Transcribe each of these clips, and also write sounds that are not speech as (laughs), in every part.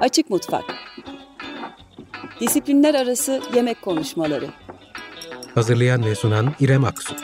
Açık Mutfak. Disiplinler Arası Yemek Konuşmaları. Hazırlayan ve sunan İrem Aksu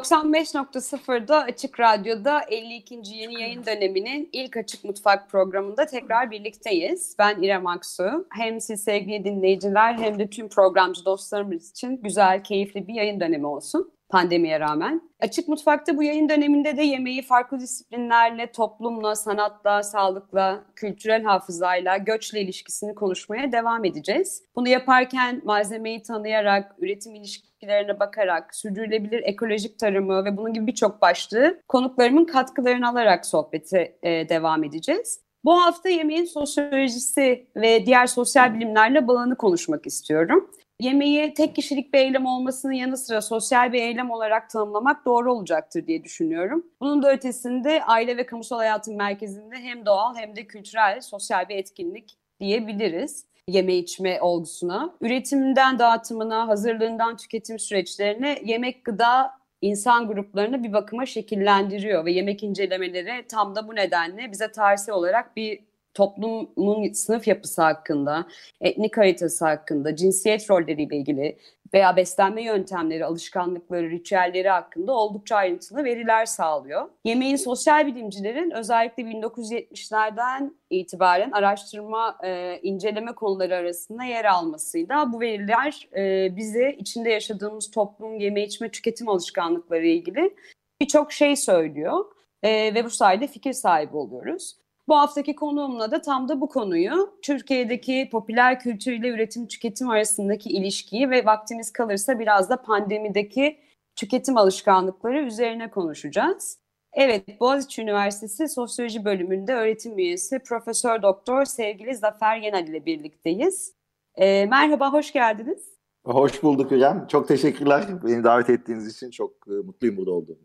95.0'da Açık Radyo'da 52. yeni yayın döneminin ilk Açık Mutfak programında tekrar birlikteyiz. Ben İrem Aksu. Hem siz sevgili dinleyiciler hem de tüm programcı dostlarımız için güzel, keyifli bir yayın dönemi olsun pandemiye rağmen. Açık Mutfak'ta bu yayın döneminde de yemeği farklı disiplinlerle, toplumla, sanatla, sağlıkla, kültürel hafızayla, göçle ilişkisini konuşmaya devam edeceğiz. Bunu yaparken malzemeyi tanıyarak, üretim ilişkilerine bakarak, sürdürülebilir ekolojik tarımı ve bunun gibi birçok başlığı konuklarımın katkılarını alarak sohbete e, devam edeceğiz. Bu hafta yemeğin sosyolojisi ve diğer sosyal bilimlerle bağını konuşmak istiyorum yemeği tek kişilik bir eylem olmasının yanı sıra sosyal bir eylem olarak tanımlamak doğru olacaktır diye düşünüyorum. Bunun da ötesinde aile ve kamusal hayatın merkezinde hem doğal hem de kültürel, sosyal bir etkinlik diyebiliriz yeme içme olgusuna. Üretimden dağıtımına, hazırlığından tüketim süreçlerine yemek gıda insan gruplarını bir bakıma şekillendiriyor ve yemek incelemeleri tam da bu nedenle bize tarihsel olarak bir toplumun sınıf yapısı hakkında, etnik haritası hakkında, cinsiyet rolleriyle ilgili veya beslenme yöntemleri, alışkanlıkları, ritüelleri hakkında oldukça ayrıntılı veriler sağlıyor. Yemeğin sosyal bilimcilerin özellikle 1970'lerden itibaren araştırma, e, inceleme konuları arasında yer almasıyla bu veriler e, bize içinde yaşadığımız toplum, yeme içme, tüketim alışkanlıkları ilgili birçok şey söylüyor. E, ve bu sayede fikir sahibi oluyoruz. Bu haftaki konuğumla da tam da bu konuyu Türkiye'deki popüler kültür ile üretim tüketim arasındaki ilişkiyi ve vaktimiz kalırsa biraz da pandemideki tüketim alışkanlıkları üzerine konuşacağız. Evet, Boğaziçi Üniversitesi Sosyoloji Bölümünde öğretim üyesi Profesör Doktor sevgili Zafer Yenal ile birlikteyiz. E, merhaba, hoş geldiniz. Hoş bulduk hocam. Çok teşekkürler. Beni davet ettiğiniz için çok e, mutluyum burada olduğum.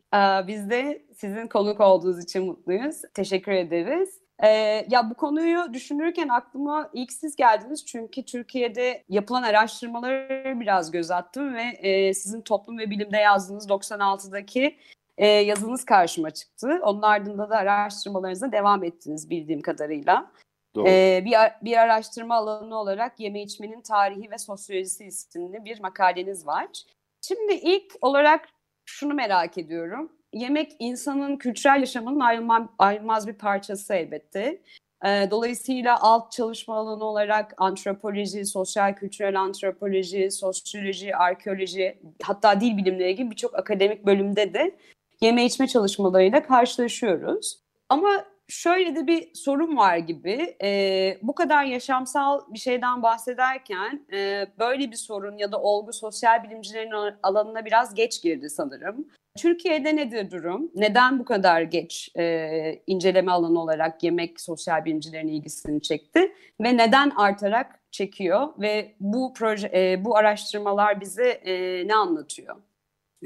Biz de sizin konuk olduğunuz için mutluyuz. Teşekkür ederiz. Ee, ya bu konuyu düşünürken aklıma ilk siz geldiniz çünkü Türkiye'de yapılan araştırmaları biraz göz attım ve e, sizin toplum ve bilimde yazdığınız 96'daki e, yazınız karşıma çıktı. Onun ardında da araştırmalarınıza devam ettiniz bildiğim kadarıyla. Doğru. Ee, bir, bir araştırma alanı olarak yeme içmenin tarihi ve sosyolojisi isimli bir makaleniz var. Şimdi ilk olarak şunu merak ediyorum yemek insanın kültürel yaşamının ayrılmaz bir parçası elbette. Dolayısıyla alt çalışma alanı olarak antropoloji, sosyal kültürel antropoloji, sosyoloji, arkeoloji hatta dil bilimleri gibi birçok akademik bölümde de yeme içme çalışmalarıyla karşılaşıyoruz. Ama şöyle de bir sorun var gibi. E, bu kadar yaşamsal bir şeyden bahsederken e, böyle bir sorun ya da olgu sosyal bilimcilerin alanına biraz geç girdi sanırım. Türkiye'de nedir durum? Neden bu kadar geç e, inceleme alanı olarak yemek sosyal bilimcilerin ilgisini çekti ve neden artarak çekiyor ve bu proje e, bu araştırmalar bize e, ne anlatıyor?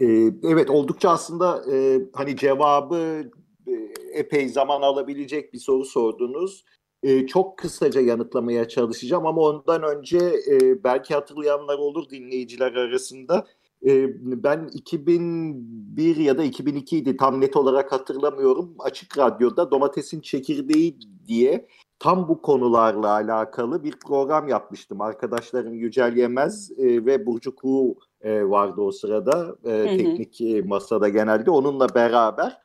E, evet oldukça aslında e, hani cevabı e, epey zaman alabilecek bir soru sordunuz. E, çok kısaca yanıtlamaya çalışacağım ama ondan önce e, belki hatırlayanlar olur dinleyiciler arasında ben 2001 ya da 2002 idi tam net olarak hatırlamıyorum. Açık Radyo'da Domatesin Çekirdeği diye tam bu konularla alakalı bir program yapmıştım. Arkadaşlarım Yücel Yemez ve Burcu Kuğu vardı o sırada teknik masada genelde onunla beraber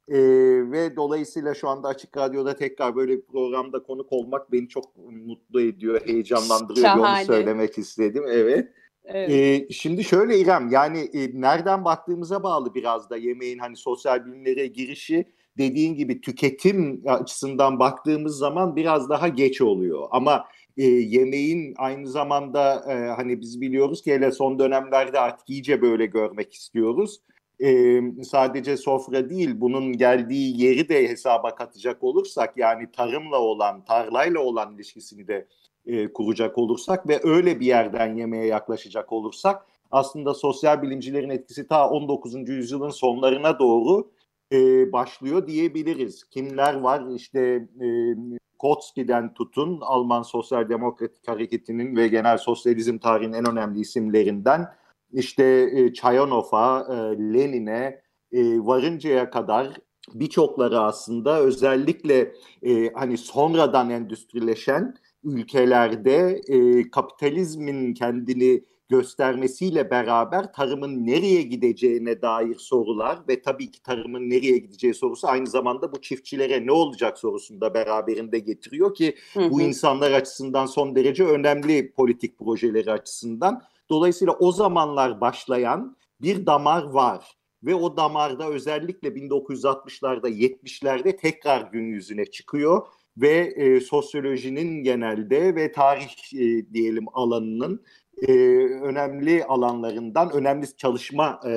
ve dolayısıyla şu anda Açık Radyo'da tekrar böyle bir programda konuk olmak beni çok mutlu ediyor, heyecanlandırıyor. Şahane. Onu söylemek istedim. Evet. Evet. Ee, şimdi şöyle İrem yani e, nereden baktığımıza bağlı biraz da yemeğin hani sosyal bilimlere girişi dediğin gibi tüketim açısından baktığımız zaman biraz daha geç oluyor. Ama e, yemeğin aynı zamanda e, hani biz biliyoruz ki hele son dönemlerde artık iyice böyle görmek istiyoruz. E, sadece sofra değil bunun geldiği yeri de hesaba katacak olursak yani tarımla olan tarlayla olan ilişkisini de e, kuracak olursak ve öyle bir yerden yemeğe yaklaşacak olursak aslında sosyal bilimcilerin etkisi ta 19. yüzyılın sonlarına doğru e, başlıyor diyebiliriz. Kimler var? İşte e, Kotski'den tutun Alman Sosyal Demokratik Hareketi'nin ve genel sosyalizm tarihinin en önemli isimlerinden işte e, Çayanov'a, e, Lenin'e e, varıncaya kadar birçokları aslında özellikle e, hani sonradan endüstrileşen ülkelerde e, kapitalizmin kendini göstermesiyle beraber tarımın nereye gideceğine dair sorular ve tabii ki tarımın nereye gideceği sorusu aynı zamanda bu çiftçilere ne olacak sorusunu da beraberinde getiriyor ki hı hı. bu insanlar açısından son derece önemli politik projeleri açısından. Dolayısıyla o zamanlar başlayan bir damar var ve o damarda özellikle 1960'larda 70'lerde tekrar gün yüzüne çıkıyor ve e, sosyolojinin genelde ve tarih e, diyelim alanının e, önemli alanlarından, önemli çalışma e,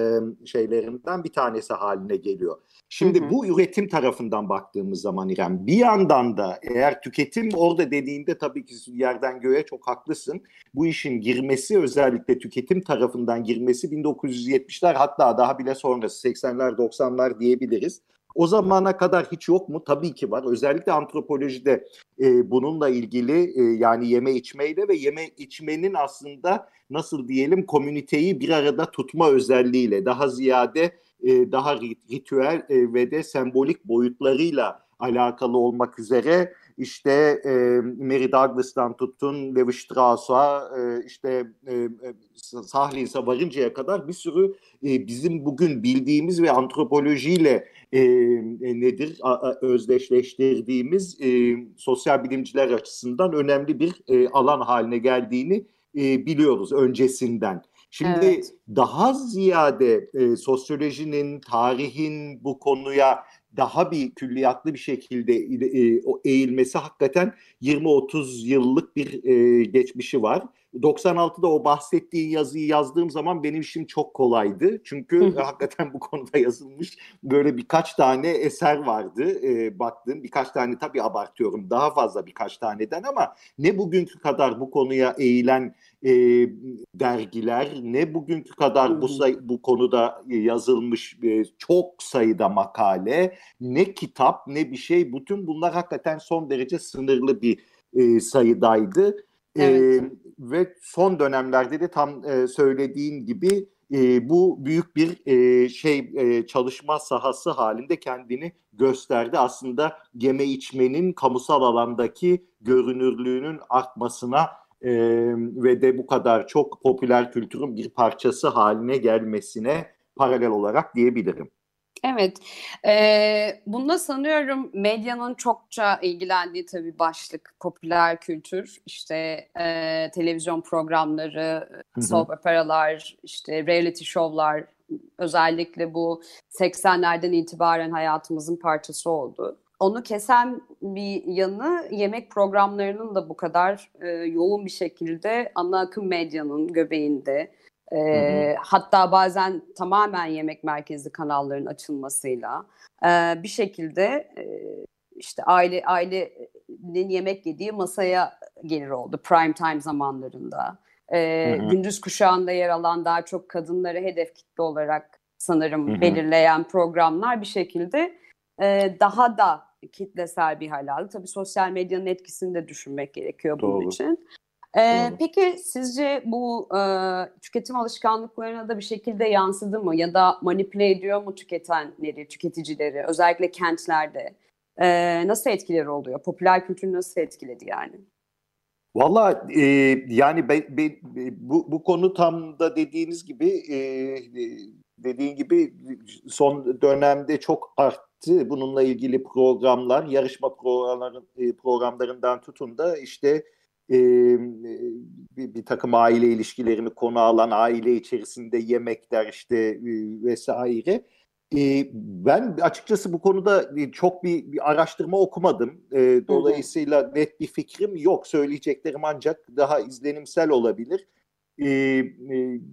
şeylerinden bir tanesi haline geliyor. Şimdi hı hı. bu üretim tarafından baktığımız zaman İrem bir yandan da eğer tüketim orada dediğinde tabii ki yerden göğe çok haklısın. Bu işin girmesi özellikle tüketim tarafından girmesi 1970'ler hatta daha bile sonrası 80'ler 90'lar diyebiliriz. O zamana kadar hiç yok mu? Tabii ki var. Özellikle antropolojide e, bununla ilgili e, yani yeme içmeyle ve yeme içmenin aslında nasıl diyelim komüniteyi bir arada tutma özelliğiyle daha ziyade e, daha ritüel e, ve de sembolik boyutlarıyla alakalı olmak üzere işte e, Mary Douglas'tan tutun Levi Strauss'a e, işte e, e Sahlins'e varıncaya kadar bir sürü e, bizim bugün bildiğimiz ve antropolojiyle e, e, nedir a, a, özdeşleştirdiğimiz e, sosyal bilimciler açısından önemli bir e, alan haline geldiğini e, biliyoruz öncesinden. Şimdi evet. daha ziyade e, sosyolojinin, tarihin bu konuya daha bir külliyatlı bir şekilde e, eğilmesi hakikaten 20-30 yıllık bir e, geçmişi var. 96'da o bahsettiğin yazıyı yazdığım zaman benim işim çok kolaydı. Çünkü (laughs) hakikaten bu konuda yazılmış böyle birkaç tane eser vardı. E, baktığım birkaç tane tabii abartıyorum daha fazla birkaç taneden ama ne bugünkü kadar bu konuya eğilen e, dergiler ne bugünkü kadar bu say- bu konuda yazılmış e, çok sayıda makale ne kitap ne bir şey bütün bunlar hakikaten son derece sınırlı bir e, sayıdaydı. Evet. E, ve son dönemlerde de tam e, söylediğin gibi e, bu büyük bir e, şey e, çalışma sahası halinde kendini gösterdi. Aslında yeme içmenin kamusal alandaki görünürlüğünün artmasına e, ve de bu kadar çok popüler kültürün bir parçası haline gelmesine paralel olarak diyebilirim. Evet, ee, bunda sanıyorum medyanın çokça ilgilendiği tabii başlık popüler kültür, işte e, televizyon programları, soap operalar, işte reality show'lar özellikle bu 80'lerden itibaren hayatımızın parçası oldu. Onu kesen bir yanı yemek programlarının da bu kadar e, yoğun bir şekilde ana akım medyanın göbeğinde e, hatta bazen tamamen yemek merkezli kanalların açılmasıyla e, bir şekilde e, işte aile ailenin yemek yediği masaya gelir oldu prime time zamanlarında. E, hı. Gündüz kuşağında yer alan daha çok kadınları hedef kitle olarak sanırım hı hı. belirleyen programlar bir şekilde e, daha da kitlesel bir hal aldı. Tabii sosyal medyanın etkisini de düşünmek gerekiyor bunun Doğru. için. Ee, peki sizce bu e, tüketim alışkanlıklarına da bir şekilde yansıdı mı ya da manipüle ediyor mu tüketenleri, tüketicileri özellikle kentlerde? Ee, nasıl etkileri oluyor? Popüler kültür nasıl etkiledi yani? Valla e, yani be, be, bu, bu konu tam da dediğiniz gibi e, dediğin gibi son dönemde çok arttı. Bununla ilgili programlar, yarışma programların, e, programlarından tutun da işte e, bir, bir takım aile ilişkilerini konu alan aile içerisinde yemekler işte e, vesaire. E, ben açıkçası bu konuda çok bir, bir araştırma okumadım. E, dolayısıyla hı hı. net bir fikrim yok. Söyleyeceklerim ancak daha izlenimsel olabilir. E, e,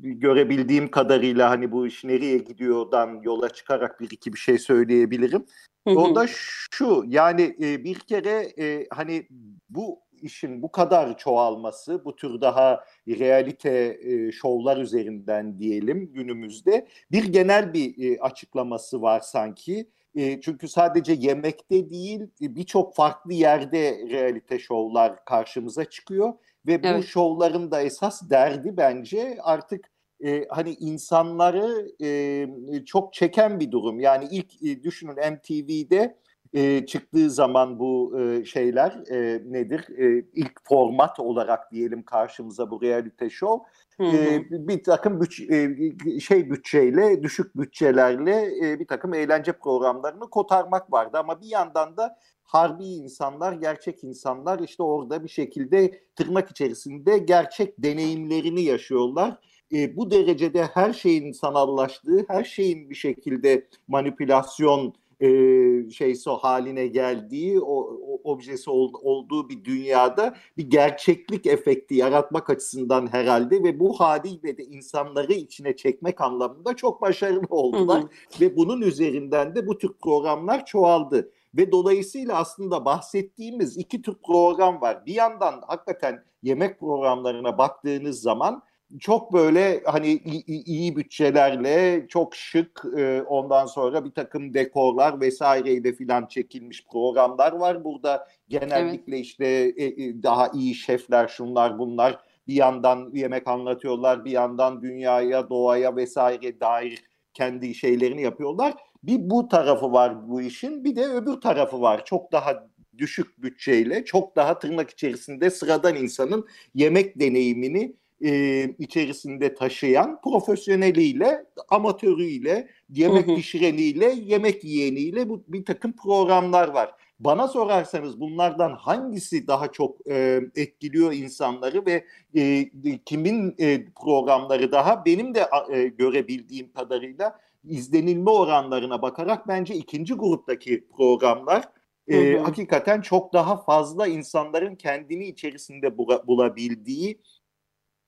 görebildiğim kadarıyla hani bu iş nereye gidiyordan yola çıkarak bir iki bir şey söyleyebilirim. O da şu yani e, bir kere e, hani bu işin bu kadar çoğalması, bu tür daha realite e, şovlar üzerinden diyelim günümüzde bir genel bir e, açıklaması var sanki. E, çünkü sadece yemekte değil e, birçok farklı yerde realite şovlar karşımıza çıkıyor ve bu evet. şovların da esas derdi bence artık e, hani insanları e, çok çeken bir durum. Yani ilk e, düşünün MTV'de e, çıktığı zaman bu e, şeyler e, nedir? E, ilk format olarak diyelim karşımıza bu realite show. Hı hı. E, bir takım büç, e, şey bütçeyle, düşük bütçelerle e, bir takım eğlence programlarını kotarmak vardı. Ama bir yandan da harbi insanlar, gerçek insanlar işte orada bir şekilde tırnak içerisinde gerçek deneyimlerini yaşıyorlar. E, bu derecede her şeyin sanallaştığı, her şeyin bir şekilde manipülasyon e, şeysi haline geldiği, o, o objesi ol, olduğu bir dünyada bir gerçeklik efekti yaratmak açısından herhalde ve bu haliyle de insanları içine çekmek anlamında çok başarılı oldular Hı hı. ve bunun üzerinden de bu tür programlar çoğaldı. Ve dolayısıyla aslında bahsettiğimiz iki tür program var. Bir yandan hakikaten yemek programlarına baktığınız zaman çok böyle hani i- i- iyi bütçelerle çok şık e, ondan sonra bir takım dekorlar vesaireyle filan çekilmiş programlar var. Burada genellikle işte e, e, daha iyi şefler şunlar bunlar bir yandan yemek anlatıyorlar bir yandan dünyaya doğaya vesaire dair kendi şeylerini yapıyorlar. Bir bu tarafı var bu işin bir de öbür tarafı var çok daha düşük bütçeyle çok daha tırnak içerisinde sıradan insanın yemek deneyimini e, içerisinde taşıyan profesyoneliyle, amatörüyle, yemek pişireniyle, yemek yiyeniyle bu bir takım programlar var. Bana sorarsanız bunlardan hangisi daha çok e, etkiliyor insanları ve e, kimin e, programları daha benim de e, görebildiğim kadarıyla izlenilme oranlarına bakarak bence ikinci gruptaki programlar e, Hı hı. hakikaten çok daha fazla insanların kendini içerisinde bula- bulabildiği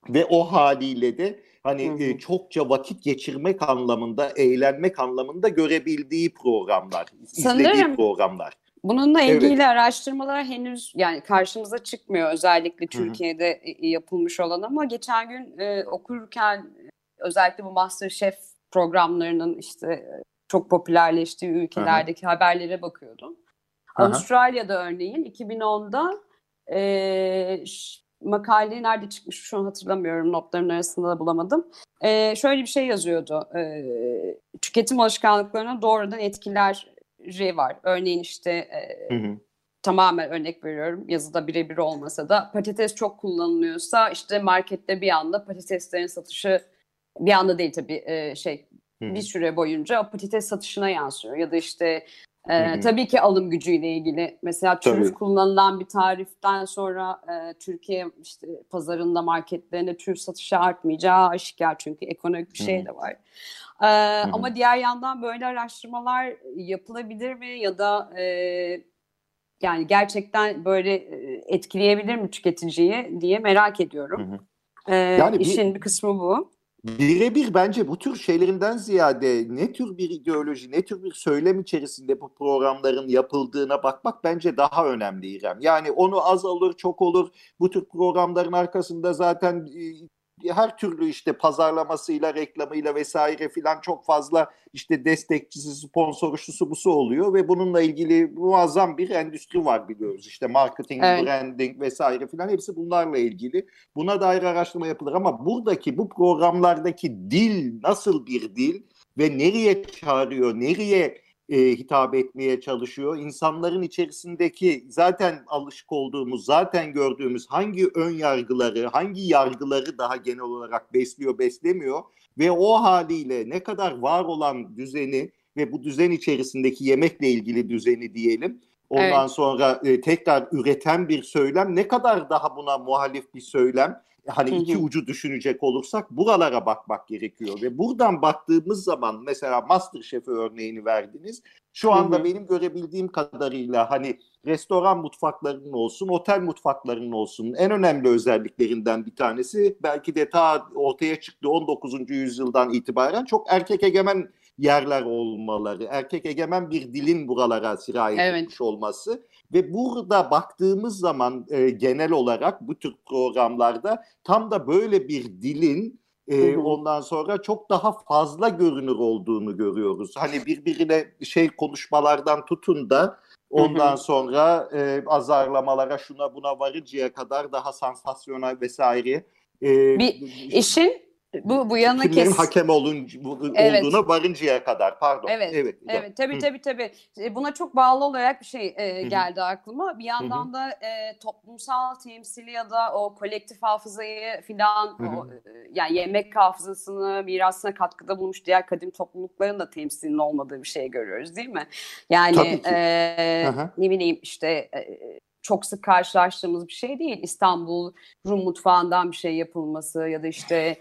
ve o haliyle de hani Hı hı. e, çokça vakit geçirmek anlamında, eğlenmek anlamında görebildiği programlar, izlediği Sanırım- programlar. Bununla Evet. ilgili araştırmalar henüz yani karşımıza çıkmıyor özellikle Hı hı. Türkiye'de e, yapılmış olan ama geçen gün e, okurken özellikle bu MasterChef programlarının işte çok popülerleştiği ülkelerdeki haberlere bakıyordum. Aha. Avustralya'da örneğin 2010'da e, makale nerede çıkmış şu an hatırlamıyorum notların arasında da bulamadım. E, şöyle bir şey yazıyordu. E, tüketim alışkanlıklarına doğrudan etkileri var. Örneğin işte e, Hı hı. tamamen örnek veriyorum yazıda birebir olmasa da patates çok kullanılıyorsa işte markette bir anda patateslerin satışı bir anda değil tabii e, şey Hı hı. bir süre boyunca o patates satışına yansıyor ya da işte e, Hı hı. tabii ki alım gücüyle ilgili mesela Tabii. kullanılan bir tariften sonra e, Türkiye işte pazarında marketlerinde trüf satışı artmayacağı aşikar çünkü ekonomik bir şey de var. E, Ama diğer yandan böyle araştırmalar yapılabilir mi ya da e, yani gerçekten böyle etkileyebilir mi tüketiciyi diye merak ediyorum. Hı hı. E, Yani bir- işin bir kısmı bu. Birebir bence bu tür şeylerinden ziyade ne tür bir ideoloji, ne tür bir söylem içerisinde bu programların yapıldığına bakmak bence daha önemli İrem. Yani onu az olur, çok olur. Bu tür programların arkasında zaten e, her türlü işte pazarlamasıyla, reklamıyla vesaire filan çok fazla işte destekçisi, sponsoru, şusu busu oluyor ve bununla ilgili muazzam bir endüstri var biliyoruz. İşte marketing, Evet. branding vesaire filan hepsi bunlarla ilgili. Buna dair araştırma yapılır ama buradaki bu programlardaki dil nasıl bir dil ve nereye çağırıyor, nereye e, hitap etmeye çalışıyor? İnsanların içerisindeki zaten alışık olduğumuz, zaten gördüğümüz hangi ön yargıları, hangi yargıları daha genel olarak besliyor, beslemiyor ve o haliyle ne kadar var olan düzeni ve bu düzen içerisindeki yemekle ilgili düzeni diyelim. Ondan Evet. sonra e, tekrar üreten bir söylem ne kadar daha buna muhalif bir söylem hani Hı hı. iki ucu düşünecek olursak buralara bakmak gerekiyor ve buradan baktığımız zaman mesela MasterChef örneğini verdiniz. Şu Hı anda hı. benim görebildiğim kadarıyla hani restoran mutfaklarının olsun, otel mutfaklarının olsun en önemli özelliklerinden bir tanesi belki de ta ortaya çıktı 19. yüzyıldan itibaren çok erkek egemen yerler olmaları, erkek egemen bir dilin buralara sirayet Evet. etmiş olması ve burada baktığımız zaman e, genel olarak bu tür programlarda tam da böyle bir dilin e, ondan sonra çok daha fazla görünür olduğunu görüyoruz. Hani birbirine şey konuşmalardan tutun da ondan sonra e, azarlamalara şuna buna varıncaya kadar daha sansasyonel vesaire. e, Bir İşin bu bu yana kimlerin kes. hakem olun, Evet. olduğuna varıncaya kadar pardon. Evet, evet. Evet tabii tabii tabii. E, Buna çok bağlı olarak bir şey e, geldi aklıma. Bir yandan da e, toplumsal temsili ya da o kolektif hafızayı filan o, e, yani yemek hafızasını, mirasına katkıda bulmuş diğer kadim toplulukların da temsilinin olmadığı bir şey görüyoruz değil mi? Yani e, ne bileyim işte e, çok sık karşılaştığımız bir şey değil. İstanbul Rum mutfağından bir şey yapılması ya da işte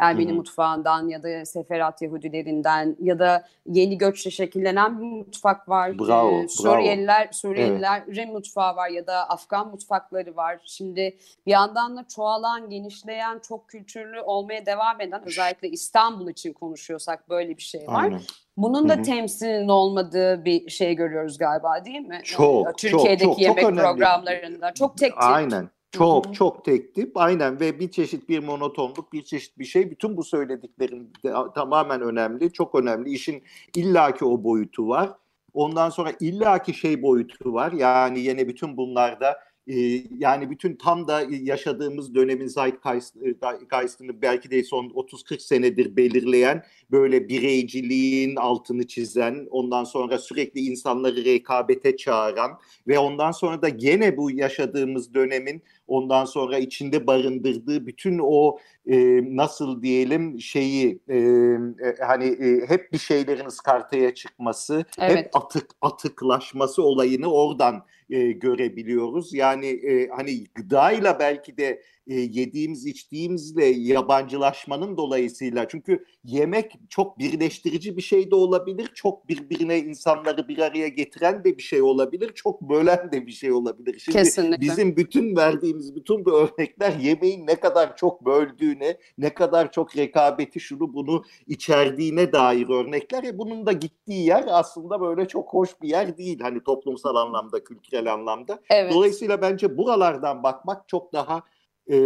Ermeni Hı hı. mutfağından ya da Seferat Yahudilerinden ya da yeni göçle şekillenen bir mutfak var. Bravo, Ee, bravo. Suriyeliler, Suriyelilerin mutfağı var ya da Afgan mutfakları var. Şimdi bir yandan da çoğalan, genişleyen, çok kültürlü olmaya devam eden özellikle İstanbul için konuşuyorsak böyle bir şey var. Aynen. Bunun da Hı hı. temsilinin olmadığı bir şey görüyoruz galiba değil mi? Çok, Ee, Türkiye'deki çok, çok yemek önemli. programlarında. Çok tek tip. Aynen. Çok Hı hı. çok tek tip. Aynen ve bir çeşit bir monotonluk, bir çeşit bir şey. Bütün bu söylediklerin de tamamen önemli. Çok önemli. İşin illaki o boyutu var. Ondan sonra illaki şey boyutu var. Yani yine bütün bunlarda e, yani bütün tam da yaşadığımız dönemin zeitgeist'ını belki de son 30-40 senedir belirleyen böyle bireyciliğin altını çizen, ondan sonra sürekli insanları rekabete çağıran ve ondan sonra da gene bu yaşadığımız dönemin ondan sonra içinde barındırdığı bütün o e, nasıl diyelim şeyi e, e, hani e, hep bir şeylerin ıskartaya çıkması, Evet. hep atık atıklaşması olayını oradan e, görebiliyoruz. Yani e, hani gıdayla belki de e, yediğimiz içtiğimizle yabancılaşmanın dolayısıyla çünkü yemek çok birleştirici bir şey de olabilir. Çok birbirine insanları bir araya getiren de bir şey olabilir. Çok bölen de bir şey olabilir. Şimdi Kesinlikle. bizim bütün verdiğimiz bütün bu örnekler yemeğin ne kadar çok böldüğüne, ne kadar çok rekabeti şunu bunu içerdiğine dair örnekler. E bunun da gittiği yer aslında böyle çok hoş bir yer değil. Hani toplumsal anlamda, kültürel anlamda. Evet. Dolayısıyla bence buralardan bakmak çok daha e,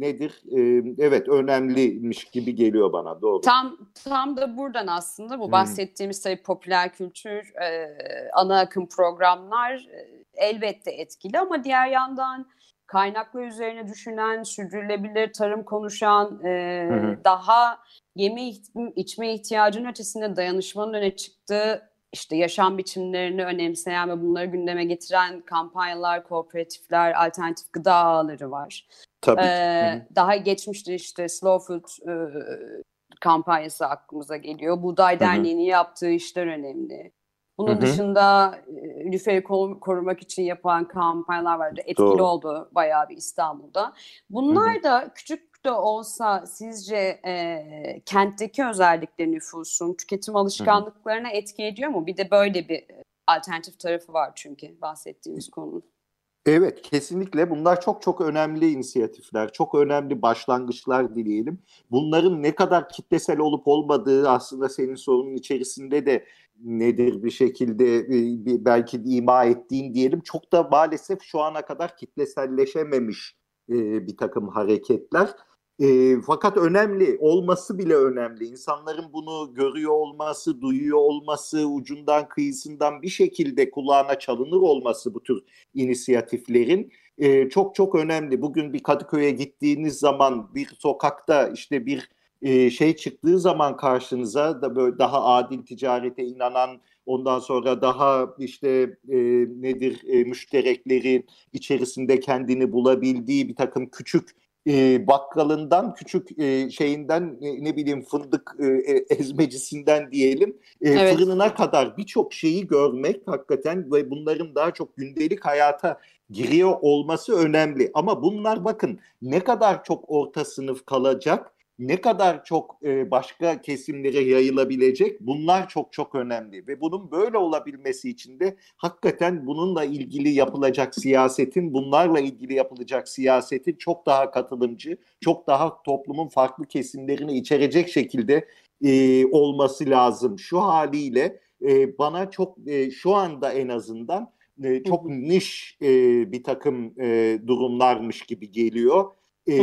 nedir? E, evet önemliymiş gibi geliyor bana. Doğru. Tam tam da buradan aslında bu Hı. bahsettiğimiz tabii popüler kültür, e, ana akım programlar e, elbette etkili ama diğer yandan kaynaklar üzerine düşünen, sürdürülebilir tarım konuşan, e, Hı hı. daha yeme içme ihtiyacının ötesinde dayanışmanın öne çıktığı işte yaşam biçimlerini önemseyen ve bunları gündeme getiren kampanyalar, kooperatifler, alternatif gıda ağları var. Tabii. Ee, daha geçmişte işte Slow Food e, kampanyası aklımıza geliyor. Buğday. Derneği'nin yaptığı işler önemli. Bunun Hı hı. dışında e, lüferi koru- korumak için yapılan kampanyalar vardı. Etkili Doğru. oldu bayağı bir İstanbul'da. Bunlar da küçük de olsa sizce e, kentteki özellikle nüfusun tüketim alışkanlıklarına etki ediyor mu? Bir de böyle bir alternatif tarafı var çünkü bahsettiğimiz konunun. Evet, kesinlikle bunlar çok çok önemli inisiyatifler, çok önemli başlangıçlar dileyelim. Bunların ne kadar kitlesel olup olmadığı aslında senin sorunun içerisinde de nedir bir şekilde e, belki ima ettiğin diyelim. Çok da maalesef şu ana kadar kitleselleşememiş e, bir takım hareketler. E, fakat önemli, olması bile önemli. İnsanların bunu görüyor olması, duyuyor olması, ucundan kıyısından bir şekilde kulağına çalınır olması bu tür inisiyatiflerin e, çok çok önemli. Bugün bir Kadıköy'e gittiğiniz zaman bir sokakta işte bir e, şey çıktığı zaman karşınıza da böyle daha adil ticarete inanan ondan sonra daha işte e, nedir e, müştereklerin içerisinde kendini bulabildiği bir takım küçük e, bakkalından küçük e, şeyinden e, ne bileyim fındık e, e, ezmecisinden diyelim e, Evet. fırınına kadar birçok şeyi görmek hakikaten ve bunların daha çok gündelik hayata giriyor olması önemli. Ama bunlar bakın ne kadar çok orta sınıf kalacak, ne kadar çok e, başka kesimlere yayılabilecek bunlar çok çok önemli. Ve bunun böyle olabilmesi için de hakikaten bununla ilgili yapılacak siyasetin, bunlarla ilgili yapılacak siyasetin çok daha katılımcı, çok daha toplumun farklı kesimlerini içerecek şekilde e, olması lazım. Şu haliyle e, bana çok e, şu anda en azından e, çok niş e, bir takım e, durumlarmış gibi geliyor. E,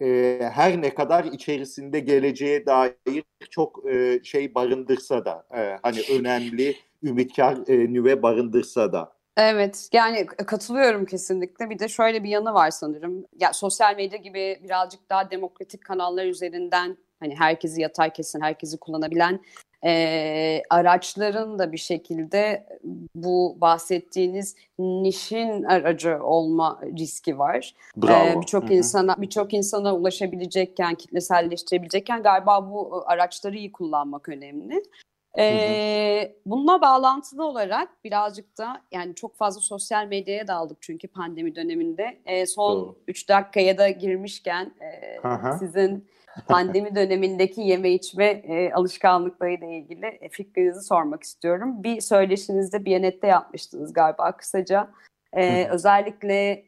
e, her ne kadar içerisinde geleceğe dair çok e, şey barındırsa da e, hani önemli ümitkar e, nüve barındırsa da. Evet yani katılıyorum kesinlikle. Bir de şöyle bir yanı var sanırım. Ya sosyal medya gibi birazcık daha demokratik kanallar üzerinden hani herkesi yatay kesin, herkesi kullanabilen e, araçların da bir şekilde bu bahsettiğiniz nişin aracı olma riski var. Bravo. E, birçok insana birçok insana ulaşabilecekken, kitleselleştirebilecekken galiba bu araçları iyi kullanmak önemli. Ee, bununla bağlantılı olarak birazcık da yani çok fazla sosyal medyaya daldık çünkü pandemi döneminde. Ee, son 3 dakikaya da girmişken e, sizin pandemi dönemindeki yeme içme e, alışkanlıklarıyla ilgili e, fikrinizi sormak istiyorum. Bir söyleşinizde Biyanet'te yapmıştınız galiba kısaca. E, özellikle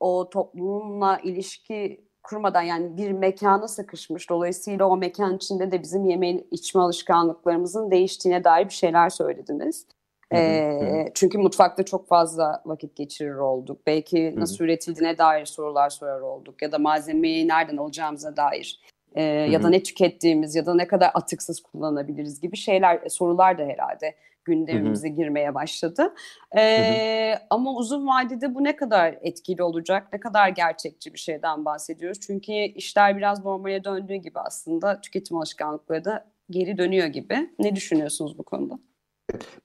o toplumla ilişki kurmadan yani bir mekana sıkışmış. Dolayısıyla o mekan içinde de bizim yeme içme alışkanlıklarımızın değiştiğine dair bir şeyler söylediniz. E, çünkü mutfakta çok fazla vakit geçirir olduk. Belki nasıl üretildiğine dair sorular sorar olduk ya da malzemeyi nereden alacağımıza dair e, ya da ne tükettiğimiz ya da ne kadar atıksız kullanabiliriz gibi şeyler, e, sorular da herhalde gündemimize Hı-hı. girmeye başladı. Ee, ama uzun vadede bu ne kadar etkili olacak, ne kadar gerçekçi bir şeyden bahsediyoruz. Çünkü işler biraz normale döndüğü gibi aslında tüketim alışkanlıkları da geri dönüyor gibi. Ne düşünüyorsunuz bu konuda?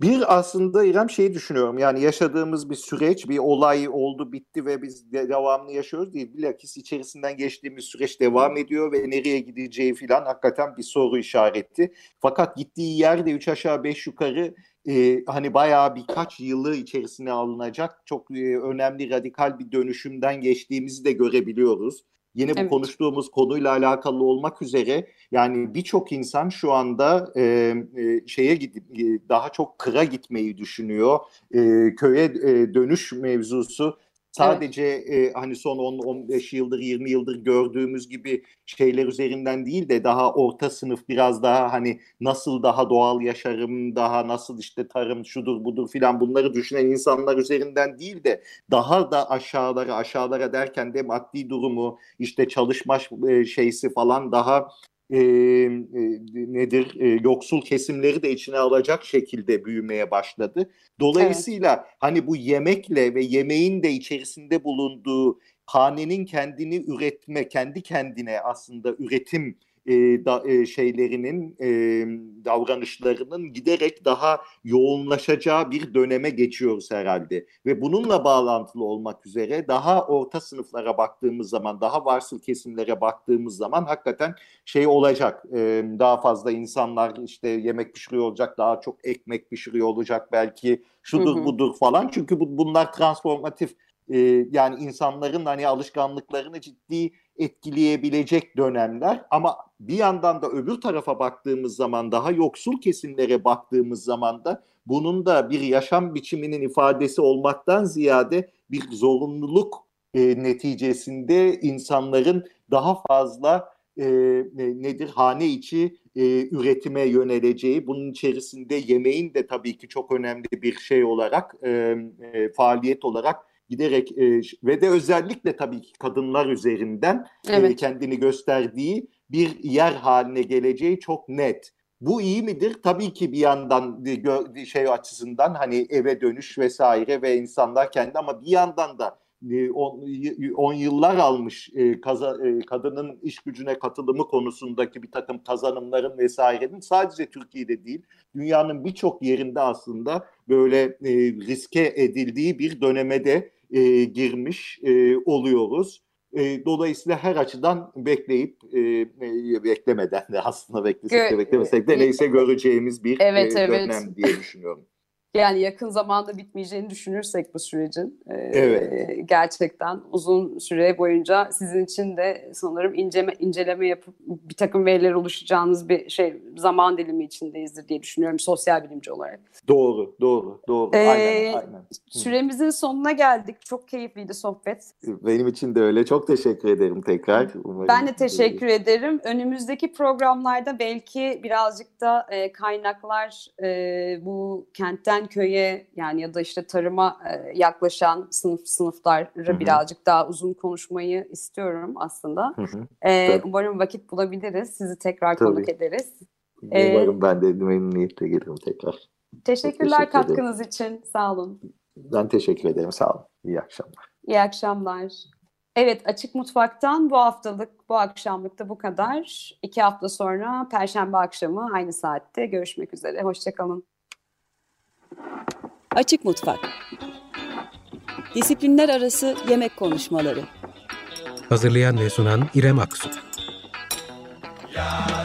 Bir aslında İrem şeyi düşünüyorum yani yaşadığımız bir süreç, bir olay oldu bitti ve biz de devamlı yaşıyoruz değil. Bilakis içerisinden geçtiğimiz süreç devam ediyor ve nereye gideceği falan hakikaten bir soru işareti. Fakat gittiği yerde üç aşağı beş yukarı e, hani bayağı birkaç yılı içerisine alınacak çok e, önemli radikal bir dönüşümden geçtiğimizi de görebiliyoruz. Yine bu evet. konuştuğumuz konuyla alakalı olmak üzere yani birçok insan şu anda e, e, şeye gidip e, daha çok kıra gitmeyi düşünüyor. E, köye e, dönüş mevzusu Sadece evet. e, hani son 10-15 yıldır 20 yıldır gördüğümüz gibi şeyler üzerinden değil de daha orta sınıf biraz daha hani nasıl daha doğal yaşarım, daha nasıl işte tarım şudur budur filan bunları düşünen insanlar üzerinden değil de daha da aşağılara aşağılara derken de maddi durumu işte çalışma şeysi falan daha e, e, nedir e, yoksul kesimleri de içine alacak şekilde büyümeye başladı. Dolayısıyla evet. hani bu yemekle ve yemeğin de içerisinde bulunduğu hanenin kendini üretme, kendi kendine aslında üretim e, da, e, şeylerinin e, davranışlarının giderek daha yoğunlaşacağı bir döneme geçiyoruz herhalde ve bununla bağlantılı olmak üzere daha orta sınıflara baktığımız zaman daha varsıl kesimlere baktığımız zaman hakikaten şey olacak e, daha fazla insanlar işte yemek pişiriyor olacak daha çok ekmek pişiriyor olacak belki şudur hı hı. budur falan çünkü bu, bunlar transformatif e, yani insanların hani alışkanlıklarını ciddi etkileyebilecek dönemler. Ama bir yandan da öbür tarafa baktığımız zaman daha yoksul kesimlere baktığımız zaman da bunun da bir yaşam biçiminin ifadesi olmaktan ziyade bir zorunluluk e, neticesinde insanların daha fazla e, nedir hane içi e, üretime yöneleceği bunun içerisinde yemeğin de tabii ki çok önemli bir şey olarak e, e, faaliyet olarak giderek e, ve de özellikle tabii ki kadınlar üzerinden e, evet. e, kendini gösterdiği bir yer haline geleceği çok net. Bu iyi midir? Tabii ki bir yandan şey açısından hani eve dönüş vesaire ve insanlar kendi ama bir yandan da 10 yıllar almış e, kaza, e, kadının iş gücüne katılımı konusundaki bir takım kazanımların vesairenin sadece Türkiye'de değil dünyanın birçok yerinde aslında böyle e, riske edildiği bir dönemede e, girmiş e, oluyoruz. E, dolayısıyla her açıdan bekleyip e, e, beklemeden de aslında beklesek de beklemesek de neyse göreceğimiz bir evet, e, dönem evet. diye düşünüyorum. Yani yakın zamanda bitmeyeceğini düşünürsek bu sürecin e, evet. gerçekten uzun süre boyunca sizin için de sanırım inceleme, inceleme yapıp bir takım veriler oluşacağınız bir şey zaman dilimi içindeyizdir diye düşünüyorum sosyal bilimci olarak. Doğru, doğru, doğru. Ee, aynen, aynen. Süremizin sonuna geldik. Çok keyifliydi sohbet. Benim için de öyle. Çok teşekkür ederim tekrar. Umarım ben de teşekkür de... ederim. Önümüzdeki programlarda belki birazcık da e, kaynaklar e, bu kentten köyden köye yani ya da işte tarıma e, yaklaşan sınıf sınıfları birazcık daha uzun konuşmayı istiyorum aslında. Hı e, umarım vakit bulabiliriz. Sizi tekrar Tabii. konuk ederiz. E, umarım ee, ben de memnuniyetle gelirim tekrar. Teşekkürler teşekkür katkınız ederim. için. Sağ olun. Ben teşekkür ederim. Sağ olun. İyi akşamlar. İyi akşamlar. Evet Açık Mutfak'tan bu haftalık, bu akşamlık da bu kadar. İki hafta sonra Perşembe akşamı aynı saatte görüşmek üzere. Hoşçakalın. Açık Mutfak Disiplinler Arası Yemek Konuşmaları Hazırlayan ve sunan İrem Aksu. Ya.